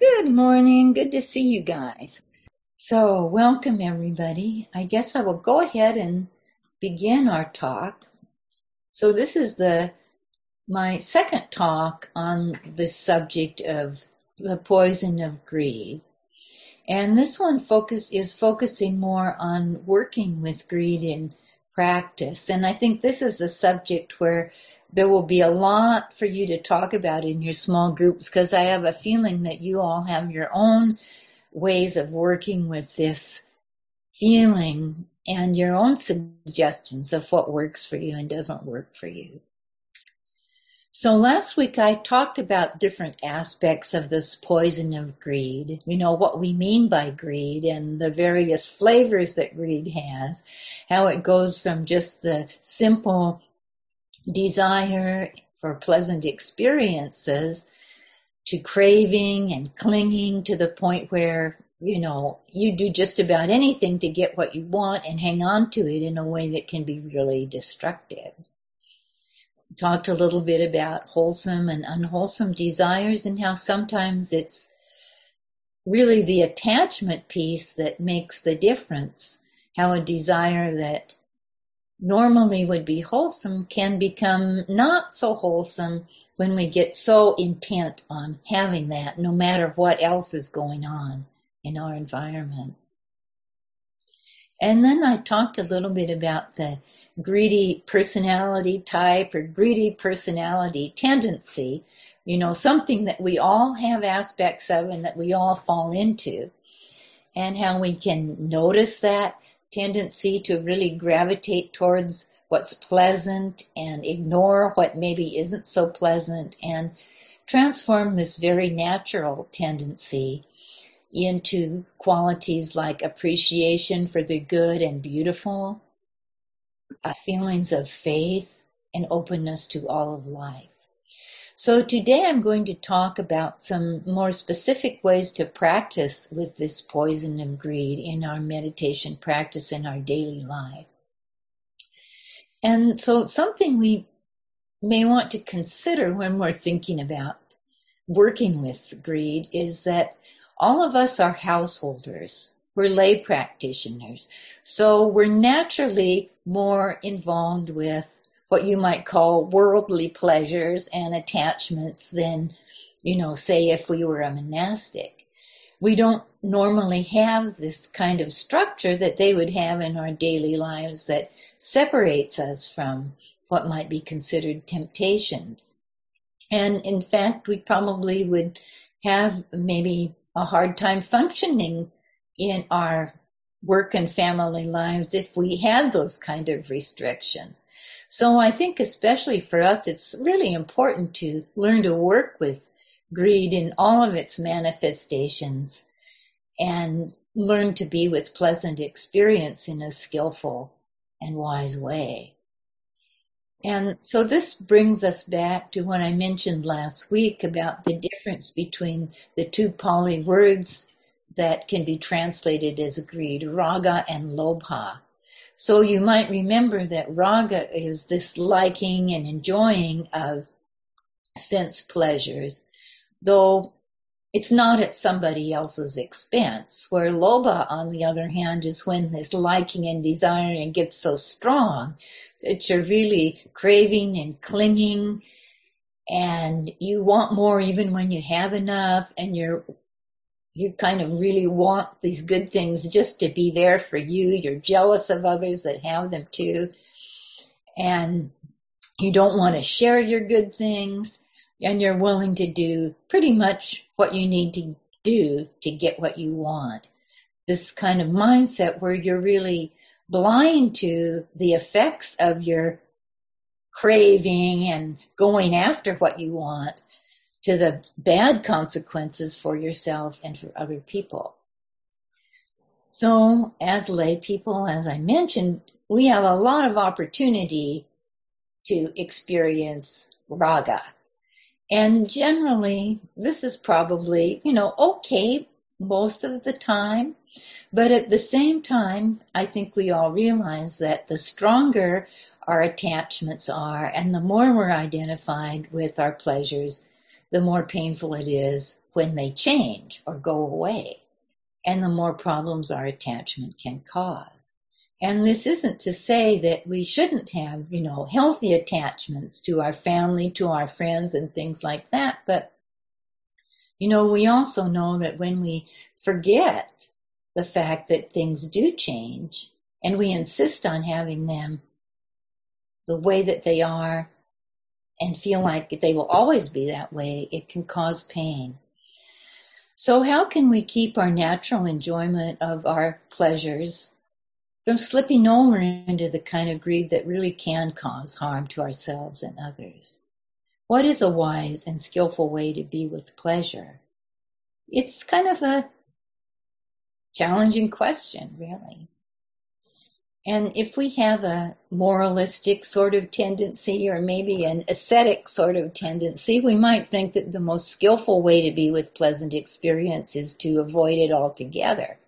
Good morning. Good to see you guys. So, welcome everybody. I guess I will go ahead and begin our talk. So, this is the my second talk on the subject of the poison of greed. And this one focus is focusing more on working with greed in practice. And I think this is a subject where there will be a lot for you to talk about in your small groups because I have a feeling that you all have your own ways of working with this feeling and your own suggestions of what works for you and doesn't work for you. So last week I talked about different aspects of this poison of greed. You know, what we mean by greed and the various flavors that greed has, how it goes from just the simple desire for pleasant experiences to craving and clinging to the point where, you know, you do just about anything to get what you want and hang on to it in a way that can be really destructive. Talked a little bit about wholesome and unwholesome desires and how sometimes it's really the attachment piece that makes the difference. How a desire that normally would be wholesome can become not so wholesome when we get so intent on having that, no matter what else is going on in our environment. And then I talked a little bit about the greedy personality type or greedy personality tendency, you know, something that we all have aspects of and that we all fall into, and how we can notice that tendency to really gravitate towards what's pleasant and ignore what maybe isn't so pleasant and transform this very natural tendency into qualities like appreciation for the good and beautiful, uh, feelings of faith and openness to all of life. So today I'm going to talk about some more specific ways to practice with this poison of greed in our meditation practice in our daily life. And so something we may want to consider when we're thinking about working with greed is that all of us are householders. We're lay practitioners. So we're naturally more involved with what you might call worldly pleasures and attachments than, you know, say if we were a monastic. We don't normally have this kind of structure that they would have in our daily lives that separates us from what might be considered temptations. And in fact, we probably would have maybe a hard time functioning in our work and family lives if we had those kind of restrictions. So I think especially for us, it's really important to learn to work with greed in all of its manifestations and learn to be with pleasant experience in a skillful and wise way. And so this brings us back to what I mentioned last week about the difference between the two Pali words that can be translated as greed, raga and lobha. So you might remember that raga is this liking and enjoying of sense pleasures, though it's not at somebody else's expense. Where lobha, on the other hand, is when this liking and desiring gets so strong that you're really craving and clinging and you want more even when you have enough and you're you kind of really want these good things just to be there for you. You're jealous of others that have them too. And you don't want to share your good things and you're willing to do pretty much what you need to do to get what you want. This kind of mindset where you're really blind to the effects of your craving and going after what you want to the bad consequences for yourself and for other people. So as lay people, as I mentioned, we have a lot of opportunity to experience raga. And generally, this is probably, you know, okay most of the time. But at the same time, I think we all realize that the stronger our attachments are and the more we're identified with our pleasures, the more painful it is when they change or go away, and the more problems our attachment can cause. And this isn't to say that we shouldn't have, you know, healthy attachments to our family, to our friends and things like that. But, you know, we also know that when we forget the fact that things do change and we insist on having them the way that they are and feel like they will always be that way, it can cause pain. So how can we keep our natural enjoyment of our pleasures from slipping over into the kind of greed that really can cause harm to ourselves and others? What is a wise and skillful way to be with pleasure? It's kind of a challenging question, really. And if we have a moralistic sort of tendency or maybe an ascetic sort of tendency, we might think that the most skillful way to be with pleasant experience is to avoid it altogether.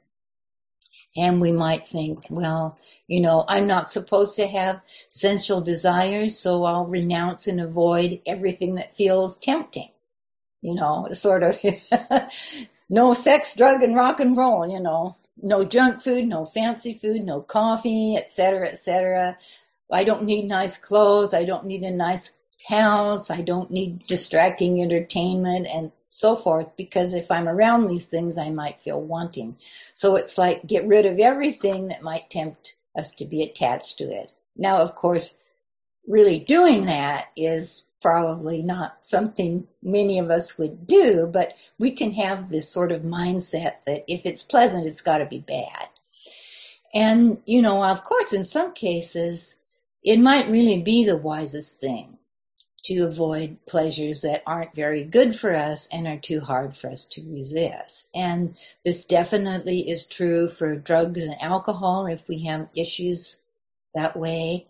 And we might think, well, you know, I'm not supposed to have sensual desires, so I'll renounce and avoid everything that feels tempting. You know, sort of no sex, drug, and rock and roll, you know no junk food, no fancy food, no coffee, etc., etc. I don't need nice clothes. I don't need a nice house. I don't need distracting entertainment and so forth because if I'm around these things, I might feel wanting. So it's like get rid of everything that might tempt us to be attached to it. Now, of course, really doing that is probably not something many of us would do, but we can have this sort of mindset that if it's pleasant, it's got to be bad. And, you know, of course, in some cases, it might really be the wisest thing to avoid pleasures that aren't very good for us and are too hard for us to resist. And this definitely is true for drugs and alcohol if we have issues that way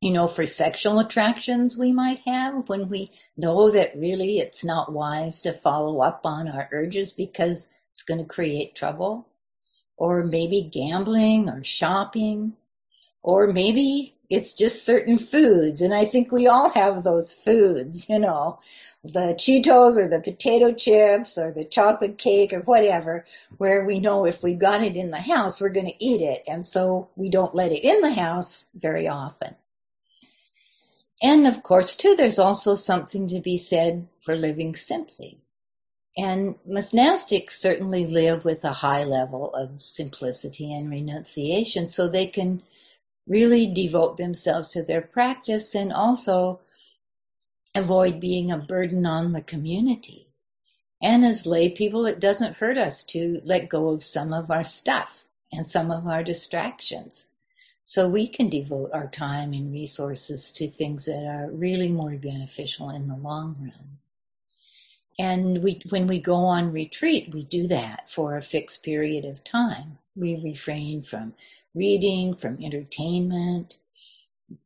you know, for sexual attractions we might have when we know that really it's not wise to follow up on our urges because it's going to create trouble. Or maybe gambling or shopping. Or maybe it's just certain foods. And I think we all have those foods, you know, the Cheetos or the potato chips or the chocolate cake or whatever, where we know if we've got it in the house, we're going to eat it. And so we don't let it in the house very often. And of course, too, there's also something to be said for living simply. And monastics certainly live with a high level of simplicity and renunciation so they can really devote themselves to their practice and also avoid being a burden on the community. And as lay people, it doesn't hurt us to let go of some of our stuff and some of our distractions. So we can devote our time and resources to things that are really more beneficial in the long run. And we, when we go on retreat, we do that for a fixed period of time. We refrain from reading, from entertainment,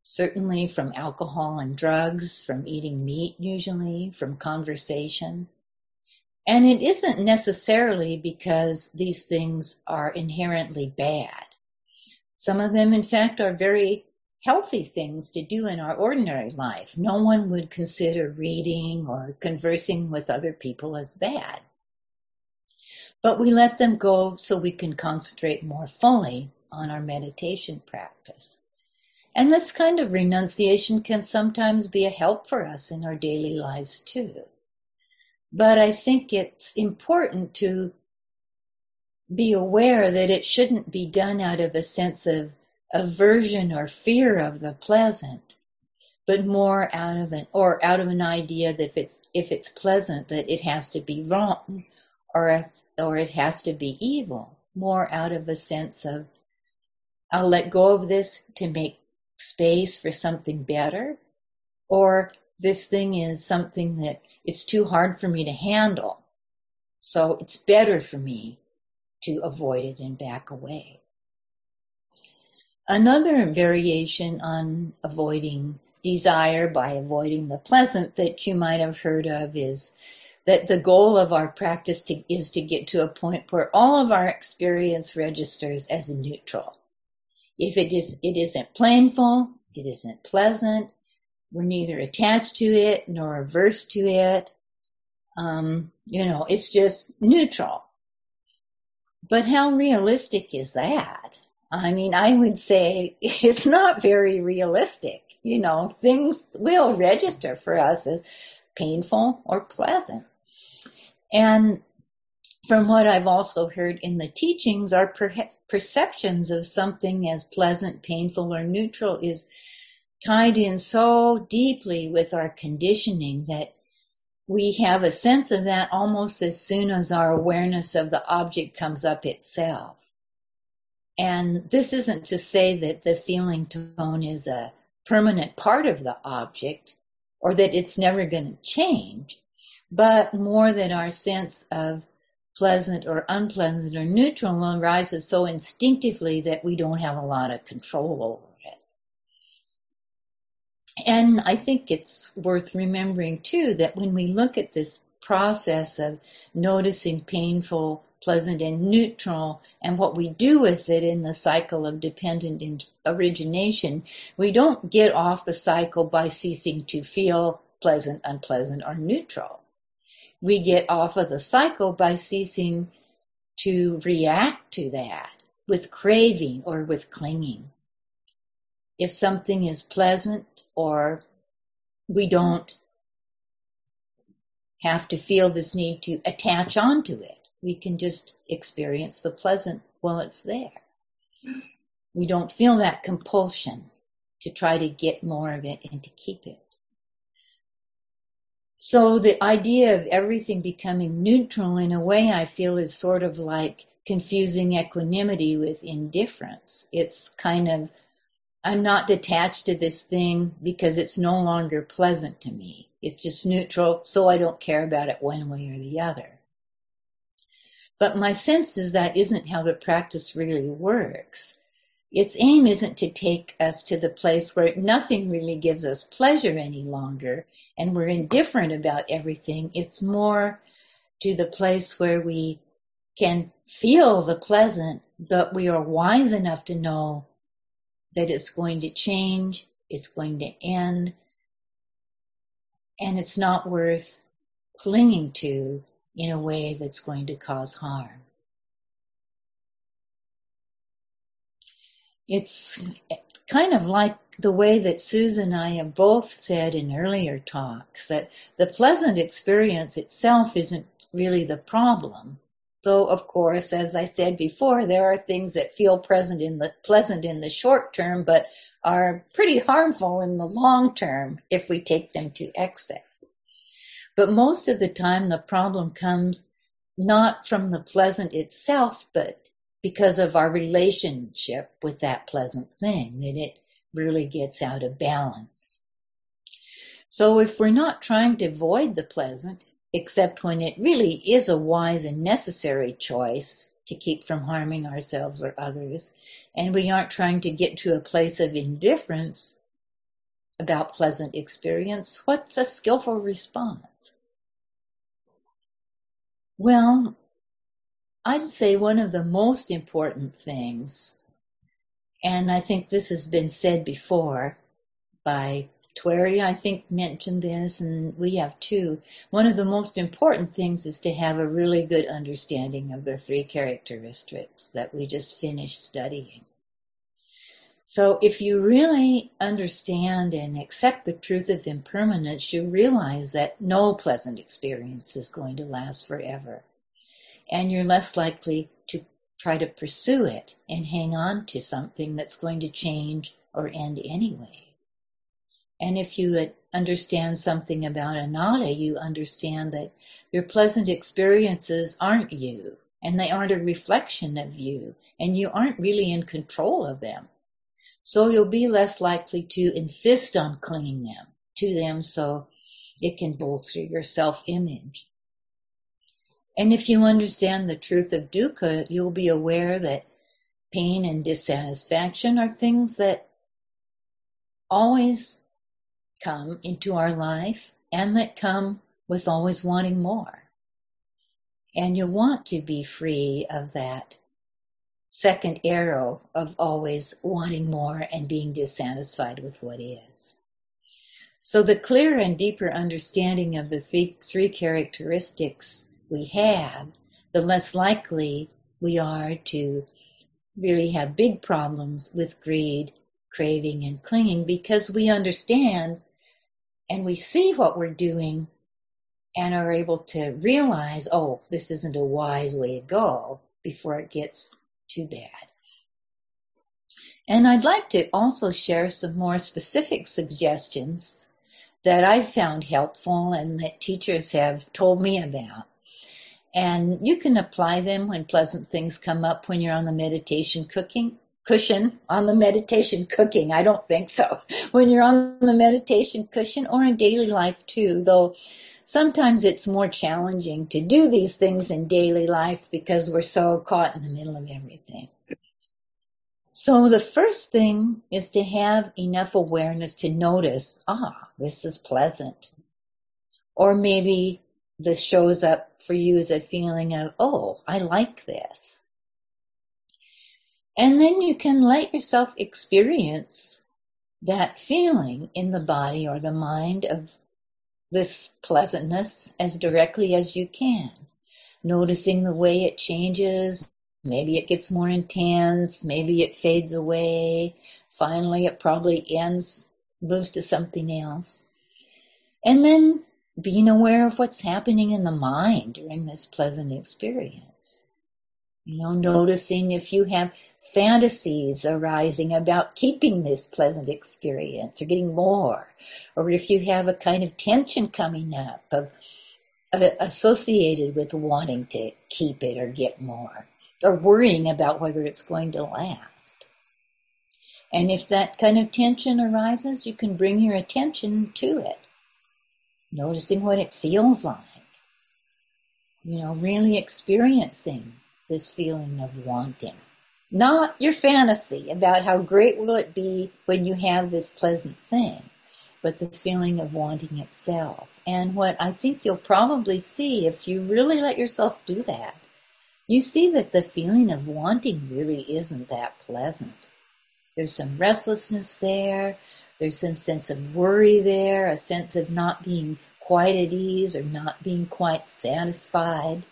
certainly from alcohol and drugs, from eating meat usually, from conversation. And it isn't necessarily because these things are inherently bad. Some of them, in fact, are very healthy things to do in our ordinary life. No one would consider reading or conversing with other people as bad. But we let them go so we can concentrate more fully on our meditation practice. And this kind of renunciation can sometimes be a help for us in our daily lives too. But I think it's important to be aware that it shouldn't be done out of a sense of aversion or fear of the pleasant, but more out of an or out of an idea that if it's if it's pleasant that it has to be wrong or or it has to be evil, more out of a sense of I'll let go of this to make space for something better, or this thing is something that it's too hard for me to handle. So it's better for me to avoid it and back away. Another variation on avoiding desire by avoiding the pleasant that you might have heard of is that the goal of our practice to, is to get to a point where all of our experience registers as neutral. If it is, it isn't painful, it isn't pleasant, we're neither attached to it nor averse to it, Um, you know, it's just neutral. But how realistic is that? I mean, I would say it's not very realistic. You know, things will register for us as painful or pleasant. And from what I've also heard in the teachings, our per- perceptions of something as pleasant, painful, or neutral is tied in so deeply with our conditioning that we have a sense of that almost as soon as our awareness of the object comes up itself. And this isn't to say that the feeling tone is a permanent part of the object or that it's never going to change, but more that our sense of pleasant or unpleasant or neutral arises so instinctively that we don't have a lot of control over and I think it's worth remembering too that when we look at this process of noticing painful, pleasant, and neutral, and what we do with it in the cycle of dependent origination, we don't get off the cycle by ceasing to feel pleasant, unpleasant, or neutral. We get off of the cycle by ceasing to react to that with craving or with clinging if something is pleasant or we don't have to feel this need to attach onto it. We can just experience the pleasant while it's there. We don't feel that compulsion to try to get more of it and to keep it. So the idea of everything becoming neutral in a way I feel is sort of like confusing equanimity with indifference. It's kind of I'm not detached to this thing because it's no longer pleasant to me. It's just neutral, so I don't care about it one way or the other. But my sense is that isn't how the practice really works. Its aim isn't to take us to the place where nothing really gives us pleasure any longer and we're indifferent about everything. It's more to the place where we can feel the pleasant, but we are wise enough to know that it's going to change, it's going to end, and it's not worth clinging to in a way that's going to cause harm. It's kind of like the way that Susan and I have both said in earlier talks that the pleasant experience itself isn't really the problem. Though, of course, as I said before, there are things that feel present in the, pleasant in the short term, but are pretty harmful in the long term if we take them to excess. But most of the time, the problem comes not from the pleasant itself, but because of our relationship with that pleasant thing, that it really gets out of balance. So if we're not trying to avoid the pleasant, except when it really is a wise and necessary choice to keep from harming ourselves or others, and we aren't trying to get to a place of indifference about pleasant experience, what's a skillful response? Well, I'd say one of the most important things, and I think this has been said before by Twary, I think, mentioned this, and we have too. One of the most important things is to have a really good understanding of the three characteristics that we just finished studying. So if you really understand and accept the truth of impermanence, you realize that no pleasant experience is going to last forever. And you're less likely to try to pursue it and hang on to something that's going to change or end anyway. And if you understand something about anatta, you understand that your pleasant experiences aren't you, and they aren't a reflection of you, and you aren't really in control of them. So you'll be less likely to insist on clinging them to them so it can bolster your self-image. And if you understand the truth of dukkha, you'll be aware that pain and dissatisfaction are things that always come into our life and that come with always wanting more. And you want to be free of that second arrow of always wanting more and being dissatisfied with what is. So the clearer and deeper understanding of the three, three characteristics we have, the less likely we are to really have big problems with greed, craving, and clinging because we understand and we see what we're doing and are able to realize, oh, this isn't a wise way to go before it gets too bad. And I'd like to also share some more specific suggestions that I've found helpful and that teachers have told me about. And you can apply them when pleasant things come up when you're on the meditation cooking cushion on the meditation cooking. I don't think so. When you're on the meditation cushion or in daily life too, though sometimes it's more challenging to do these things in daily life because we're so caught in the middle of everything. So the first thing is to have enough awareness to notice, ah, this is pleasant. Or maybe this shows up for you as a feeling of, oh, I like this. And then you can let yourself experience that feeling in the body or the mind of this pleasantness as directly as you can. Noticing the way it changes, Maybe it gets more intense. Maybe it fades away. Finally, it probably ends, moves to something else. And then being aware of what's happening in the mind during this pleasant experience. You know, noticing if you have fantasies arising about keeping this pleasant experience or getting more, or if you have a kind of tension coming up of, of associated with wanting to keep it or get more or worrying about whether it's going to last. And if that kind of tension arises, you can bring your attention to it, noticing what it feels like. You know, really experiencing this feeling of wanting. Not your fantasy about how great will it be when you have this pleasant thing, but the feeling of wanting itself. And what I think you'll probably see if you really let yourself do that you see that the feeling of wanting really isn't that pleasant. There's some restlessness there. There's some sense of worry there, a sense of not being quite at ease or not being quite satisfied.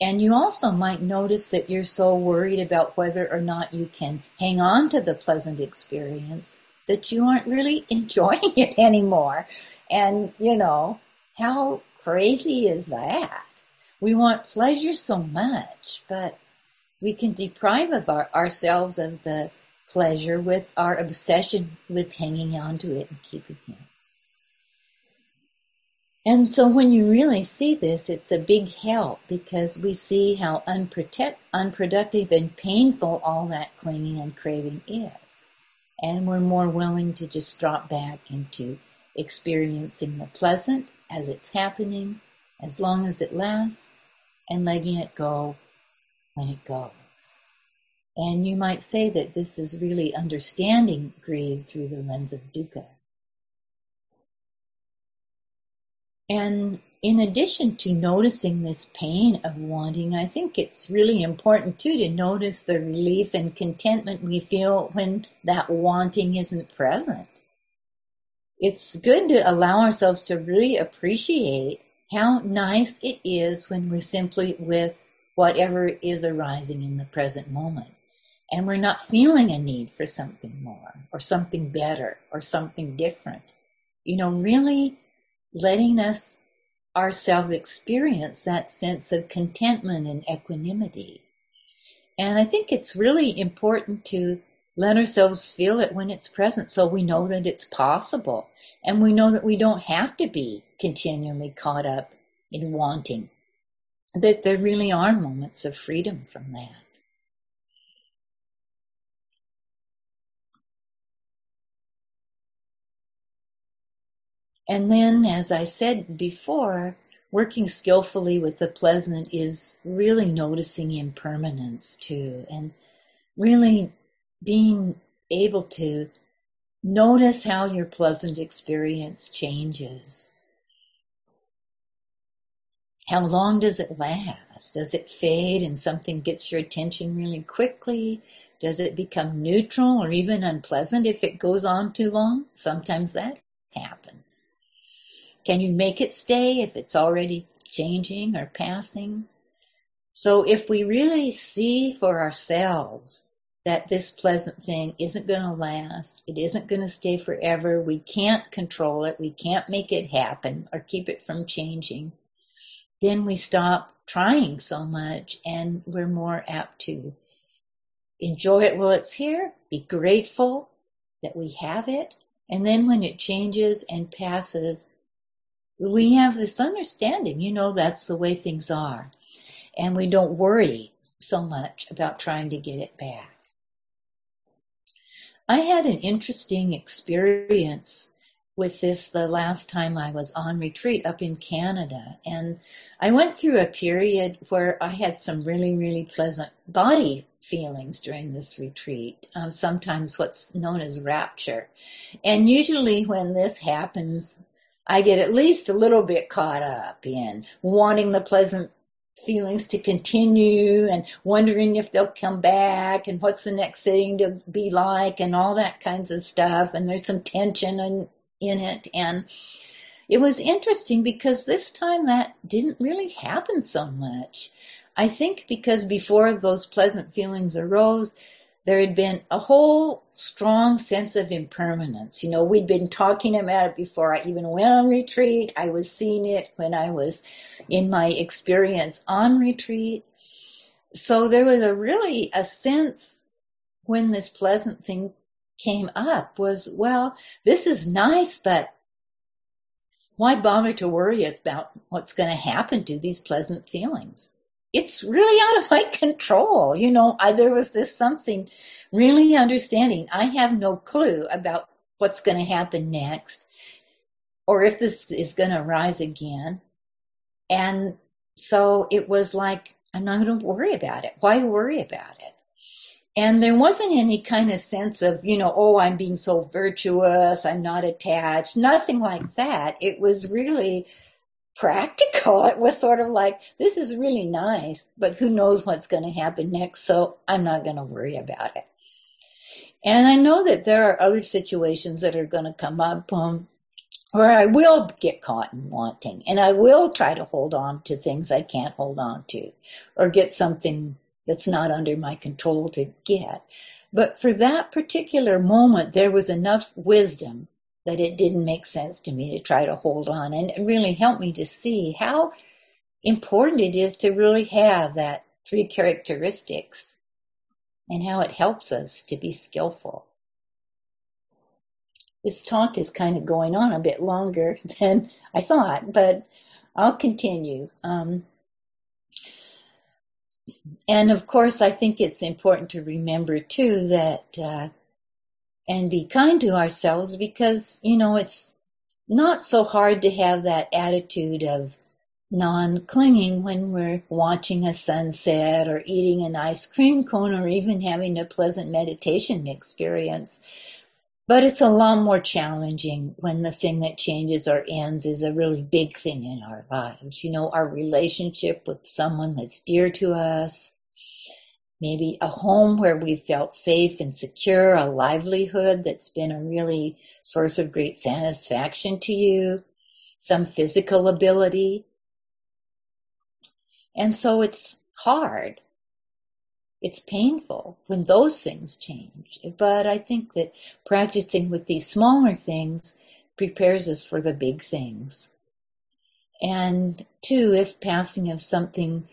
And you also might notice that you're so worried about whether or not you can hang on to the pleasant experience that you aren't really enjoying it anymore. And, you know, how crazy is that? We want pleasure so much, but we can deprive of our, ourselves of the pleasure with our obsession with hanging on to it and keeping it. And so when you really see this, it's a big help because we see how unprotect, unproductive and painful all that clinging and craving is. And we're more willing to just drop back into experiencing the pleasant as it's happening as long as it lasts and letting it go when it goes. And you might say that this is really understanding greed through the lens of dukkha. And in addition to noticing this pain of wanting, I think it's really important too to notice the relief and contentment we feel when that wanting isn't present. It's good to allow ourselves to really appreciate how nice it is when we're simply with whatever is arising in the present moment. And we're not feeling a need for something more or something better or something different. You know, really letting us ourselves experience that sense of contentment and equanimity. And I think it's really important to let ourselves feel it when it's present so we know that it's possible and we know that we don't have to be continually caught up in wanting, that there really are moments of freedom from that. And then, as I said before, working skillfully with the pleasant is really noticing impermanence too, and really being able to notice how your pleasant experience changes. How long does it last? Does it fade and something gets your attention really quickly? Does it become neutral or even unpleasant if it goes on too long? Sometimes that happens. Can you make it stay if it's already changing or passing? So if we really see for ourselves that this pleasant thing isn't going to last, it isn't going to stay forever, we can't control it, we can't make it happen or keep it from changing, then we stop trying so much and we're more apt to enjoy it while it's here, be grateful that we have it, and then when it changes and passes, we have this understanding, you know, that's the way things are. And we don't worry so much about trying to get it back. I had an interesting experience with this the last time I was on retreat up in Canada. And I went through a period where I had some really, really pleasant body feelings during this retreat, um, sometimes what's known as rapture. And usually when this happens, I get at least a little bit caught up in wanting the pleasant feelings to continue and wondering if they'll come back and what's the next sitting to be like and all that kinds of stuff. And there's some tension in, in it. And it was interesting because this time that didn't really happen so much. I think because before those pleasant feelings arose, there had been a whole strong sense of impermanence. You know, we'd been talking about it before I even went on retreat. I was seeing it when I was in my experience on retreat. So there was a really a sense when this pleasant thing came up was, well, this is nice, but why bother to worry about what's going to happen to these pleasant feelings? It's really out of my control. You know, I, there was this something really understanding. I have no clue about what's going to happen next or if this is going to rise again. And so it was like, I'm not going to worry about it. Why worry about it? And there wasn't any kind of sense of, you know, oh, I'm being so virtuous. I'm not attached. Nothing like that. It was really practical. It was sort of like, this is really nice, but who knows what's going to happen next, so I'm not going to worry about it. And I know that there are other situations that are going to come up um, where I will get caught in wanting, and I will try to hold on to things I can't hold on to, or get something that's not under my control to get. But for that particular moment, there was enough wisdom that it didn't make sense to me to try to hold on and it really helped me to see how important it is to really have that three characteristics and how it helps us to be skillful. This talk is kind of going on a bit longer than I thought, but I'll continue. Um, and of course, I think it's important to remember too that uh, and be kind to ourselves because, you know, it's not so hard to have that attitude of non-clinging when we're watching a sunset or eating an ice cream cone or even having a pleasant meditation experience. But it's a lot more challenging when the thing that changes or ends is a really big thing in our lives. You know, our relationship with someone that's dear to us, maybe a home where we felt safe and secure, a livelihood that's been a really source of great satisfaction to you, some physical ability. And so it's hard. It's painful when those things change. But I think that practicing with these smaller things prepares us for the big things. And two, if passing of something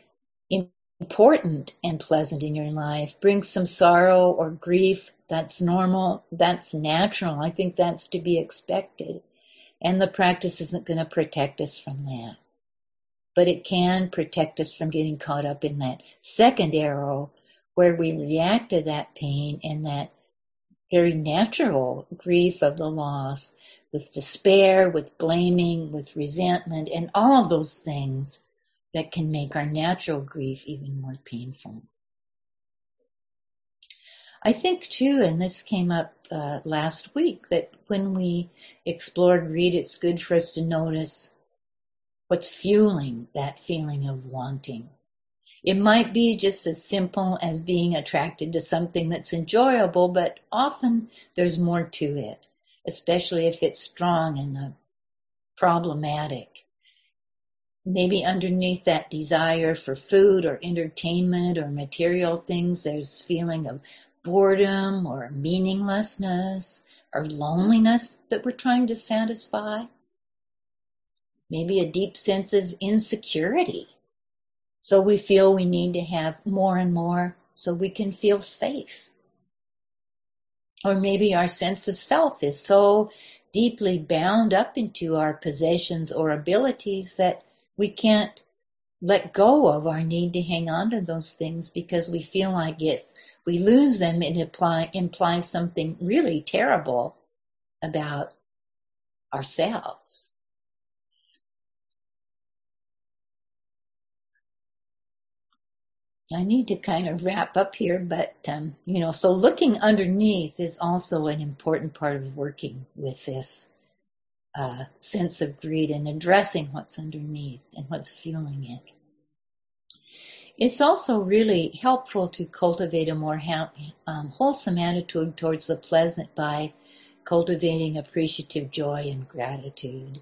important and pleasant in your life. Bring some sorrow or grief. That's normal. That's natural. I think that's to be expected. And the practice isn't going to protect us from that. But it can protect us from getting caught up in that second arrow where we react to that pain and that very natural grief of the loss with despair, with blaming, with resentment, and all of those things that can make our natural grief even more painful. I think too, and this came up uh, last week, that when we explore greed, it's good for us to notice what's fueling that feeling of wanting. It might be just as simple as being attracted to something that's enjoyable, but often there's more to it, especially if it's strong and uh, problematic. Maybe underneath that desire for food or entertainment or material things, there's feeling of boredom or meaninglessness or loneliness that we're trying to satisfy. Maybe a deep sense of insecurity. So we feel we need to have more and more so we can feel safe. Or maybe our sense of self is so deeply bound up into our possessions or abilities that we can't let go of our need to hang on to those things because we feel like if we lose them, it imply, implies something really terrible about ourselves. I need to kind of wrap up here, but um, you know, so looking underneath is also an important part of working with this uh, sense of greed and addressing what's underneath and what's fueling it. It's also really helpful to cultivate a more ha- um, wholesome attitude towards the pleasant by cultivating appreciative joy and gratitude.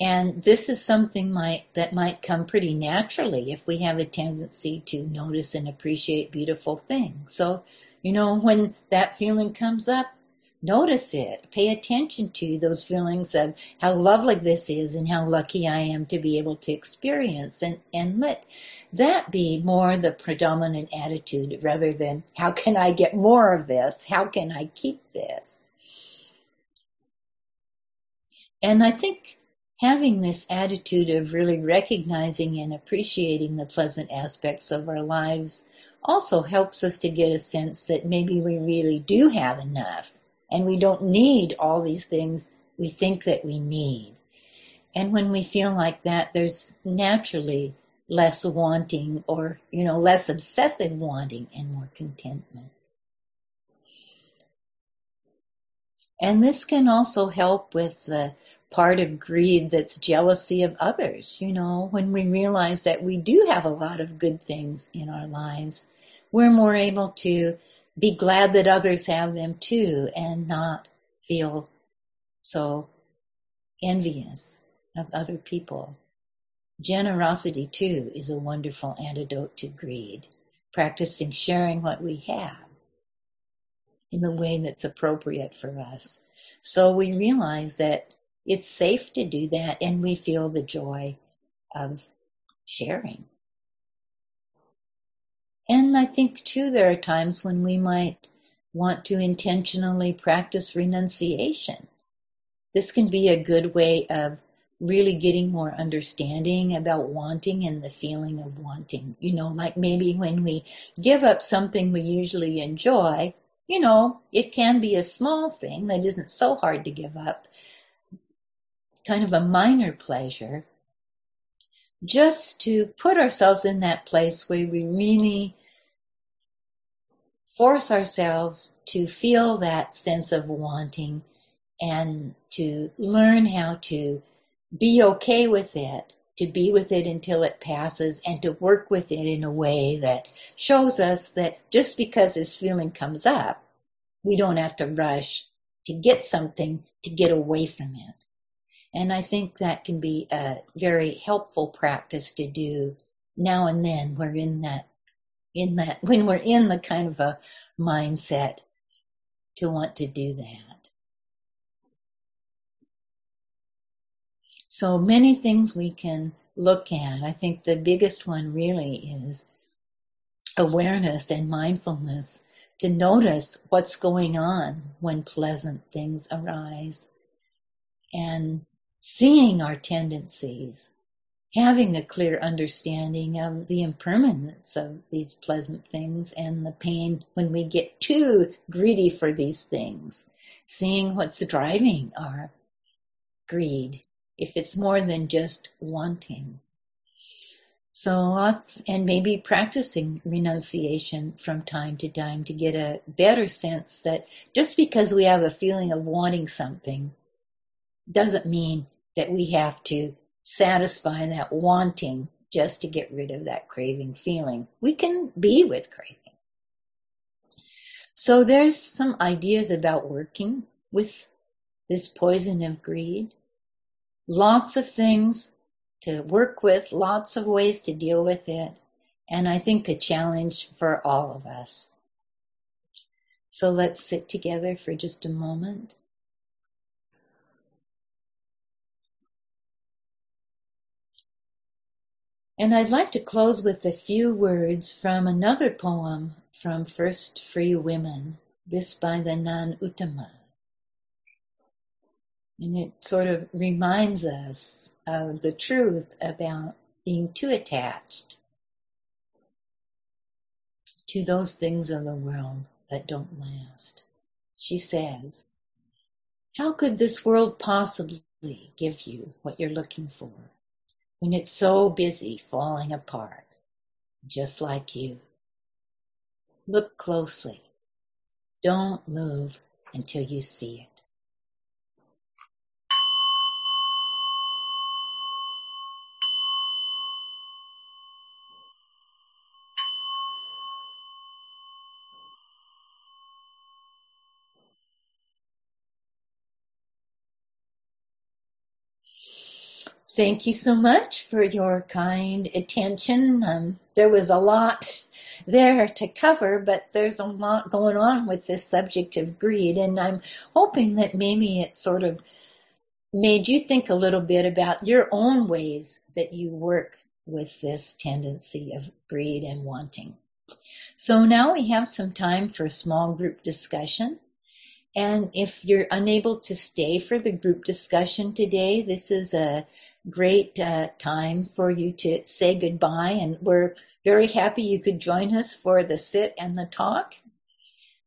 And this is something might, that might come pretty naturally if we have a tendency to notice and appreciate beautiful things. So, you know, when that feeling comes up, notice it. Pay attention to those feelings of how lovely this is and how lucky I am to be able to experience and, and let that be more the predominant attitude rather than how can I get more of this? How can I keep this? And I think having this attitude of really recognizing and appreciating the pleasant aspects of our lives also helps us to get a sense that maybe we really do have enough and we don't need all these things we think that we need. And when we feel like that, there's naturally less wanting or, you know, less obsessive wanting and more contentment. And this can also help with the part of greed that's jealousy of others. You know, when we realize that we do have a lot of good things in our lives, we're more able to be glad that others have them too and not feel so envious of other people. Generosity too is a wonderful antidote to greed, practicing sharing what we have in the way that's appropriate for us. So we realize that it's safe to do that and we feel the joy of sharing. And I think too, there are times when we might want to intentionally practice renunciation. This can be a good way of really getting more understanding about wanting and the feeling of wanting. You know, like maybe when we give up something we usually enjoy, you know, it can be a small thing that isn't so hard to give up, kind of a minor pleasure, just to put ourselves in that place where we really force ourselves to feel that sense of wanting and to learn how to be okay with it, to be with it until it passes and to work with it in a way that shows us that just because this feeling comes up, we don't have to rush to get something to get away from it. And I think that can be a very helpful practice to do now and then. We're in that, in that, when we're in the kind of a mindset to want to do that. So many things we can look at. I think the biggest one really is awareness and mindfulness to notice what's going on when pleasant things arise and seeing our tendencies, having a clear understanding of the impermanence of these pleasant things and the pain when we get too greedy for these things, seeing what's driving our greed, if it's more than just wanting. So lots, and maybe practicing renunciation from time to time to get a better sense that just because we have a feeling of wanting something doesn't mean that we have to satisfy that wanting just to get rid of that craving feeling. We can be with craving. So there's some ideas about working with this poison of greed. Lots of things to work with, lots of ways to deal with it. And I think a challenge for all of us. So let's sit together for just a moment. And I'd like to close with a few words from another poem from First Free Women, this by the nun Uttama. And it sort of reminds us of the truth about being too attached to those things of the world that don't last. She says, how could this world possibly give you what you're looking for when it's so busy falling apart, just like you? Look closely. Don't move until you see it. Thank you so much for your kind attention. Um, there was a lot there to cover, but there's a lot going on with this subject of greed, and I'm hoping that maybe it sort of made you think a little bit about your own ways that you work with this tendency of greed and wanting. So now we have some time for a small group discussion. And if you're unable to stay for the group discussion today, this is a great uh, time for you to say goodbye. And we're very happy you could join us for the sit and the talk.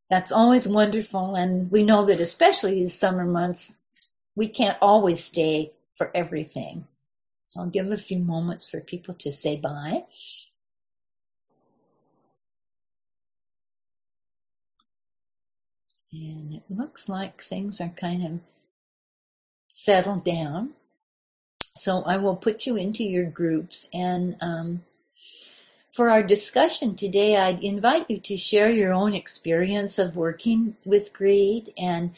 That's always wonderful. And we know that especially these summer months, we can't always stay for everything. So I'll give a few moments for people to say bye. And it looks like things are kind of settled down. So I will put you into your groups and um, for our discussion today, I'd invite you to share your own experience of working with greed and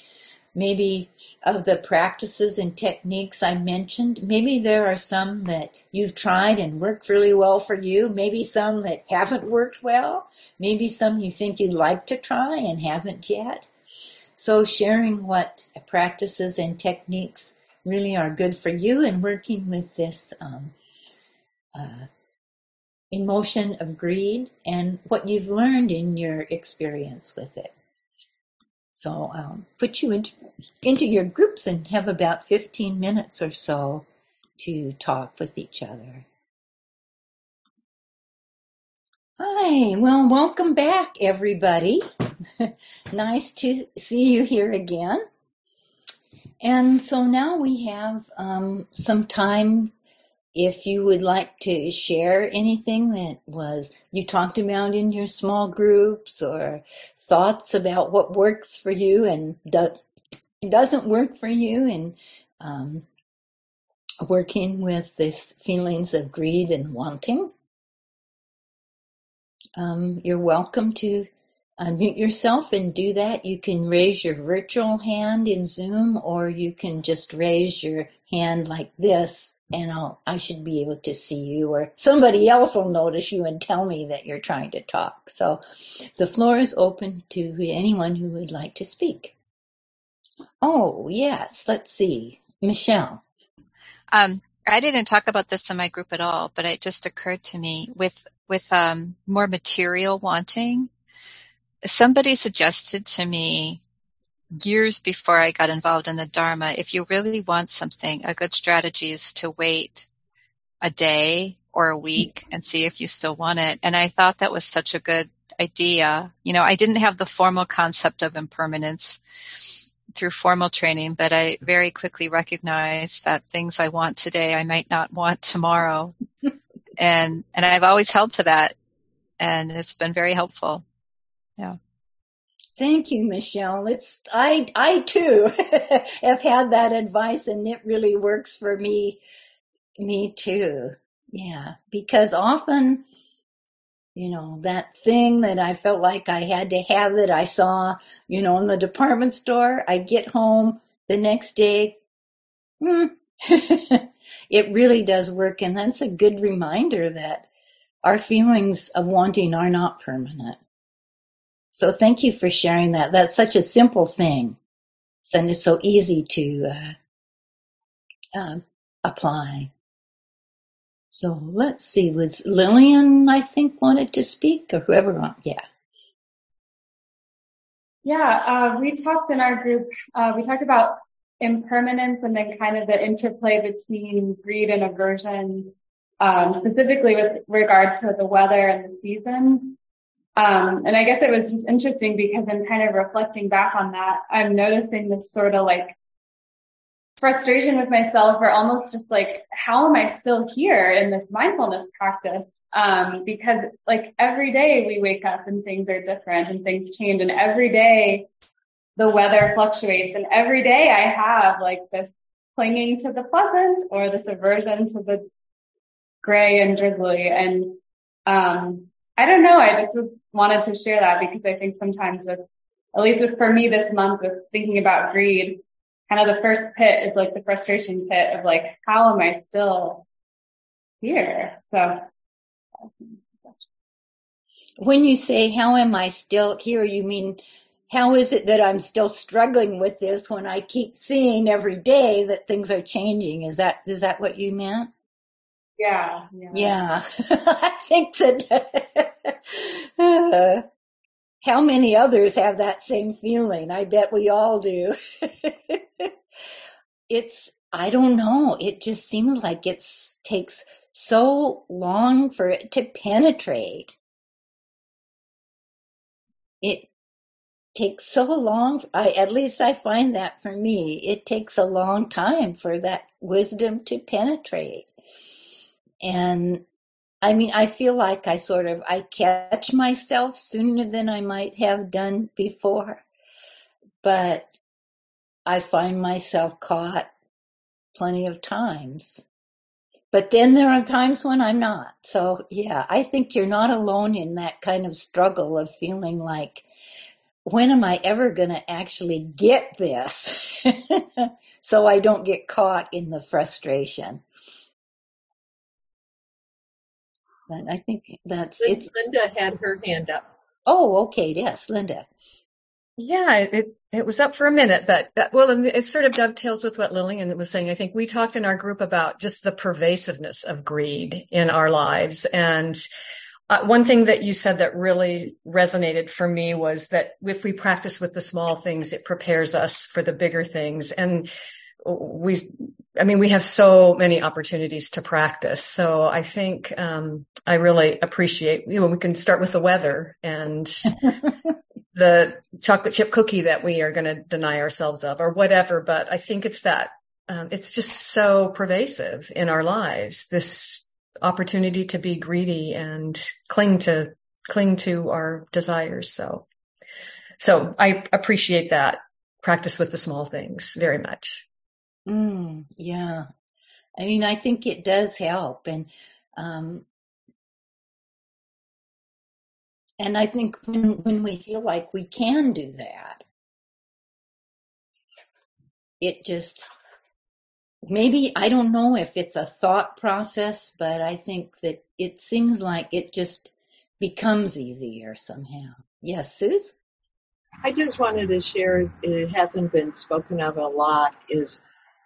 maybe of the practices and techniques I mentioned. Maybe there are some that you've tried and worked really well for you. Maybe some that haven't worked well. Maybe some you think you'd like to try and haven't yet. So sharing what practices and techniques really are good for you and working with this um, uh, emotion of greed and what you've learned in your experience with it. So um, put you into, into your groups and have about 15 minutes or so to talk with each other. Hi, well, welcome back everybody. nice to see you here again. And so now we have um, some time if you would like to share anything that was you talked about in your small groups or thoughts about what works for you and do, doesn't work for you and um, working with this feelings of greed and wanting, um, you're welcome to unmute yourself and do that. You can raise your virtual hand in Zoom or you can just raise your hand like this and I'll, I should be able to see you or somebody else will notice you and tell me that you're trying to talk. So the floor is open to anyone who would like to speak. Oh, yes. Let's see. Michelle. Um, I didn't talk about this in my group at all, but it just occurred to me with, with, um, more material wanting somebody suggested to me years before I got involved in the Dharma, if you really want something, a good strategy is to wait a day or a week and see if you still want it. And I thought that was such a good idea. You know, I didn't have the formal concept of impermanence through formal training, but I very quickly recognized that things I want today, I might not want tomorrow. And, and I've always held to that and it's been very helpful. Yeah. Thank you, Michelle. It's, I, I too have had that advice and it really works for me, me too. Yeah, because often, you know, that thing that I felt like I had to have that I saw, you know, in the department store, I get home the next day, hmm, it really does work. And that's a good reminder that our feelings of wanting are not permanent. So thank you for sharing that. That's such a simple thing. And it's so easy to uh, uh, apply. So let's see, was Lillian, I think, wanted to speak or whoever, yeah. Yeah, uh, we talked in our group, uh, we talked about impermanence and then kind of the interplay between greed and aversion, um, specifically with regard to the weather and the seasons. Um, and I guess it was just interesting because I'm kind of reflecting back on that. I'm noticing this sort of like frustration with myself or almost just like, how am I still here in this mindfulness practice? Um, because like every day we wake up and things are different and things change and every day the weather fluctuates and every day I have like this clinging to the pleasant or this aversion to the gray and drizzly. And, um, I don't know. I just wanted to share that because I think sometimes with, at least with, for me this month with thinking about greed, kind of the first pit is like the frustration pit of like, how am I still here? So. When you say, how am I still here? You mean, how is it that I'm still struggling with this when I keep seeing every day that things are changing? Is that, is that what you meant? Yeah. Yeah. yeah. I think that, uh, how many others have that same feeling? I bet we all do. it's, I don't know. It just seems like it takes so long for it to penetrate. It takes so long. I, at least I find that for me, it takes a long time for that wisdom to penetrate. And I mean, I feel like I sort of, I catch myself sooner than I might have done before, but I find myself caught plenty of times. But then there are times when I'm not. So yeah, I think you're not alone in that kind of struggle of feeling like, when am I ever going to actually get this? so I don't get caught in the frustration. And I think that's it's Linda had her hand up. Oh, okay. Yes, Linda. Yeah, it it was up for a minute, but that, well, it sort of dovetails with what Lillian was saying. I think we talked in our group about just the pervasiveness of greed in our lives, and uh, one thing that you said that really resonated for me was that if we practice with the small things, it prepares us for the bigger things. And we, I mean, we have so many opportunities to practice. So I think, um, I really appreciate, you know, we can start with the weather and the chocolate chip cookie that we are going to deny ourselves of or whatever. But I think it's that, um, it's just so pervasive in our lives, this opportunity to be greedy and cling to, cling to our desires. So, so I appreciate that practice with the small things very much. Mm, yeah. I mean, I think it does help. And, um, and I think when, when we feel like we can do that, it just, maybe, I don't know if it's a thought process, but I think that it seems like it just becomes easier somehow. Yes, Suze? I just wanted to share, it hasn't been spoken of a lot, is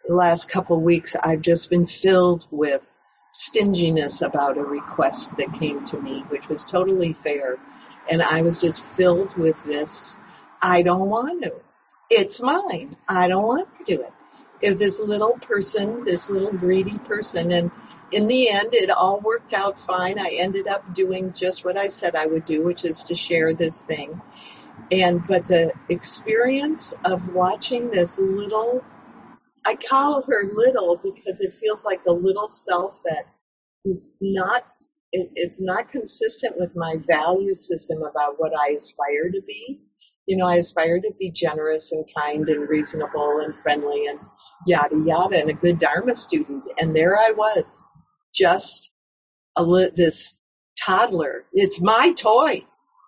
the last couple of weeks I've just been filled with stinginess about a request that came to me, which was totally fair. And I was just filled with this, I don't want to. It's mine. I don't want to do it. Is this little person, this little greedy person. And in the end, it all worked out fine. I ended up doing just what I said I would do, which is to share this thing. And, but the experience of watching this little I call her little because it feels like the little self that is not it, it's not consistent with my value system about what I aspire to be. You know, I aspire to be generous and kind and reasonable and friendly and yada yada and a good Dharma student. And there I was, just a li- this toddler. It's my toy,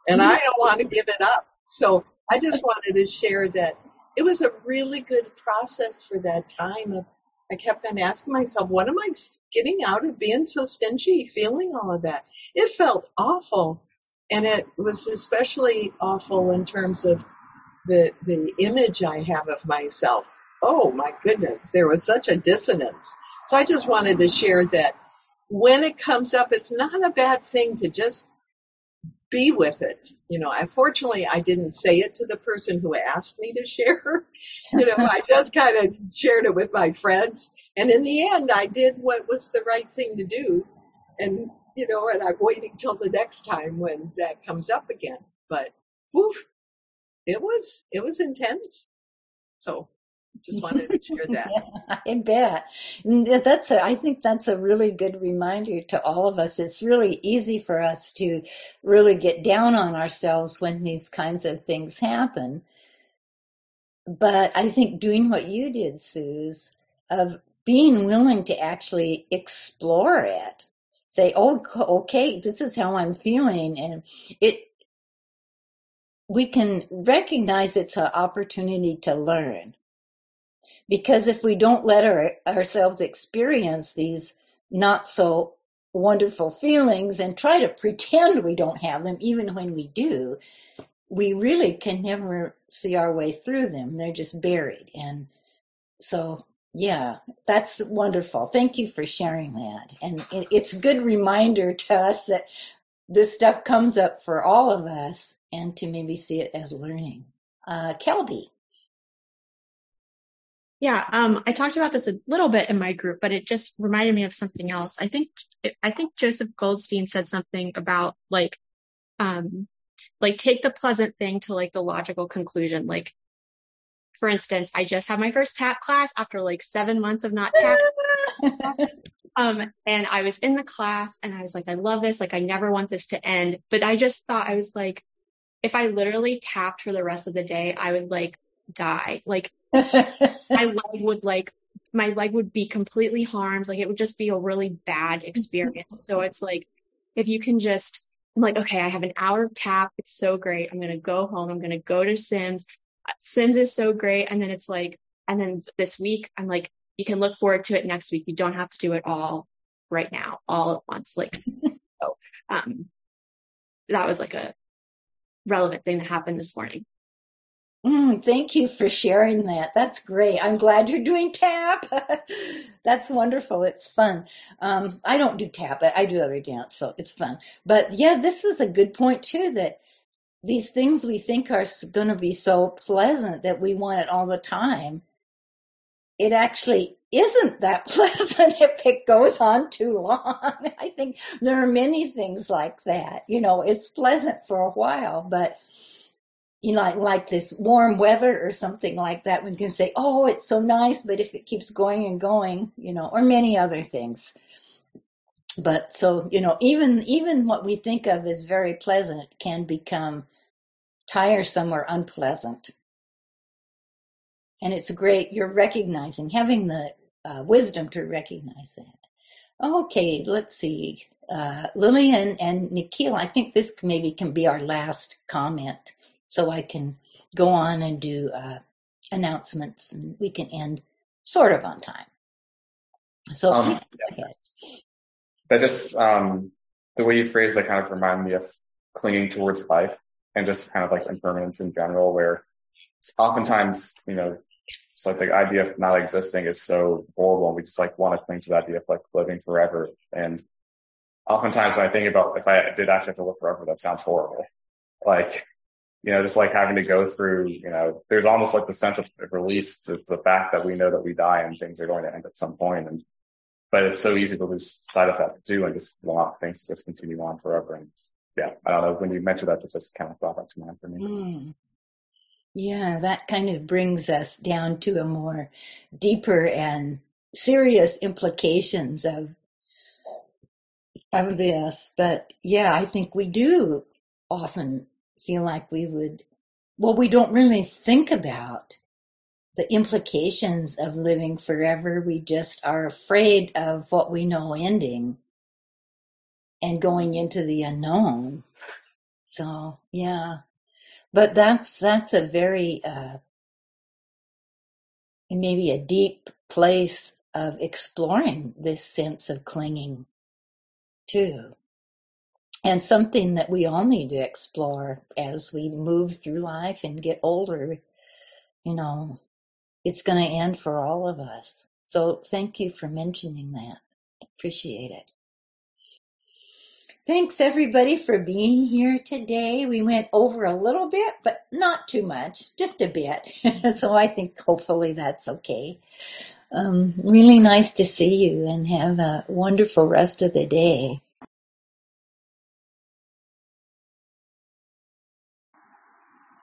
and I don't want to give it up. So I just wanted to share that it was a really good process for that time of I kept on asking myself, what am I getting out of being so stingy, feeling all of that? It felt awful. And it was especially awful in terms of the, the image I have of myself. Oh my goodness, there was such a dissonance. So I just wanted to share that when it comes up, it's not a bad thing to just be with it. You know, unfortunately, I didn't say it to the person who asked me to share. You know, I just kind of shared it with my friends. And in the end, I did what was the right thing to do. And, you know, and I'm waiting till the next time when that comes up again. But, whew, it was, it was intense. So just wanted to share that. yeah, I bet. That's a, I think that's a really good reminder to all of us. It's really easy for us to really get down on ourselves when these kinds of things happen. But I think doing what you did, Suze, of being willing to actually explore it, say, oh, okay, this is how I'm feeling. And it, we can recognize it's an opportunity to learn because if we don't let our, ourselves experience these not so wonderful feelings and try to pretend we don't have them, even when we do, we really can never see our way through them. They're just buried. And so, yeah, that's wonderful. Thank you for sharing that. And it's a good reminder to us that this stuff comes up for all of us and to maybe see it as learning. Uh, Kelby. Yeah, um, I talked about this a little bit in my group, but it just reminded me of something else. I think I think Joseph Goldstein said something about like, um, like take the pleasant thing to like the logical conclusion. Like, for instance, I just had my first tap class after like seven months of not tap. um, and I was in the class and I was like, I love this. Like, I never want this to end. But I just thought I was like, if I literally tapped for the rest of the day, I would like die. Like my leg would like my leg would be completely harmed. Like it would just be a really bad experience. So it's like if you can just I'm like, okay, I have an hour of tap. It's so great. I'm gonna go home. I'm gonna go to Sims. Sims is so great. And then it's like, and then this week I'm like, you can look forward to it next week. You don't have to do it all right now, all at once. Like, so, um, that was like a relevant thing that happened this morning. Mm, thank you for sharing that. That's great. I'm glad you're doing tap. That's wonderful. It's fun. Um, I don't do tap. but I do other dance, so it's fun. But yeah, this is a good point too. That these things we think are going to be so pleasant that we want it all the time. It actually isn't that pleasant if it goes on too long. I think there are many things like that. You know, it's pleasant for a while, but you know, like, like this warm weather or something like that, we can say, oh, it's so nice, but if it keeps going and going, you know, or many other things. But so, you know, even, even what we think of as very pleasant can become tiresome or unpleasant. And it's great, you're recognizing, having the uh, wisdom to recognize that. Okay, let's see. Uh, Lillian and Nikhil, I think this maybe can be our last comment so I can go on and do uh, announcements and we can end sort of on time. So um. That just um, the way you phrase that kind of reminded me of clinging towards life and just kind of like impermanence in general, where oftentimes you know it's like the idea of not existing is so horrible. And we just like want to cling to the idea of like living forever. And oftentimes when I think about if I did actually have to live forever, that sounds horrible. Like you know, just like having to go through, you know, there's almost like the sense of release to the fact that we know that we die and things are going to end at some point. And, but it's so easy to lose sight of that too and just want things to just continue on forever. And yeah, I don't know. When you mentioned that, it just kind of brought that to mind for me. Mm. Yeah, that kind of brings us down to a more deeper and serious implications of of this. But yeah, I think we do often feel like we would, well, we don't really think about the implications of living forever. We just are afraid of what we know ending. And going into the unknown. So yeah, but that's, that's a very, uh, maybe a deep place of exploring this sense of clinging too. And something that we all need to explore as we move through life and get older. You know, it's going to end for all of us. So thank you for mentioning that. Appreciate it. Thanks everybody for being here today. We went over a little bit, but not too much, just a bit. so I think hopefully that's okay. Um, really nice to see you and have a wonderful rest of the day.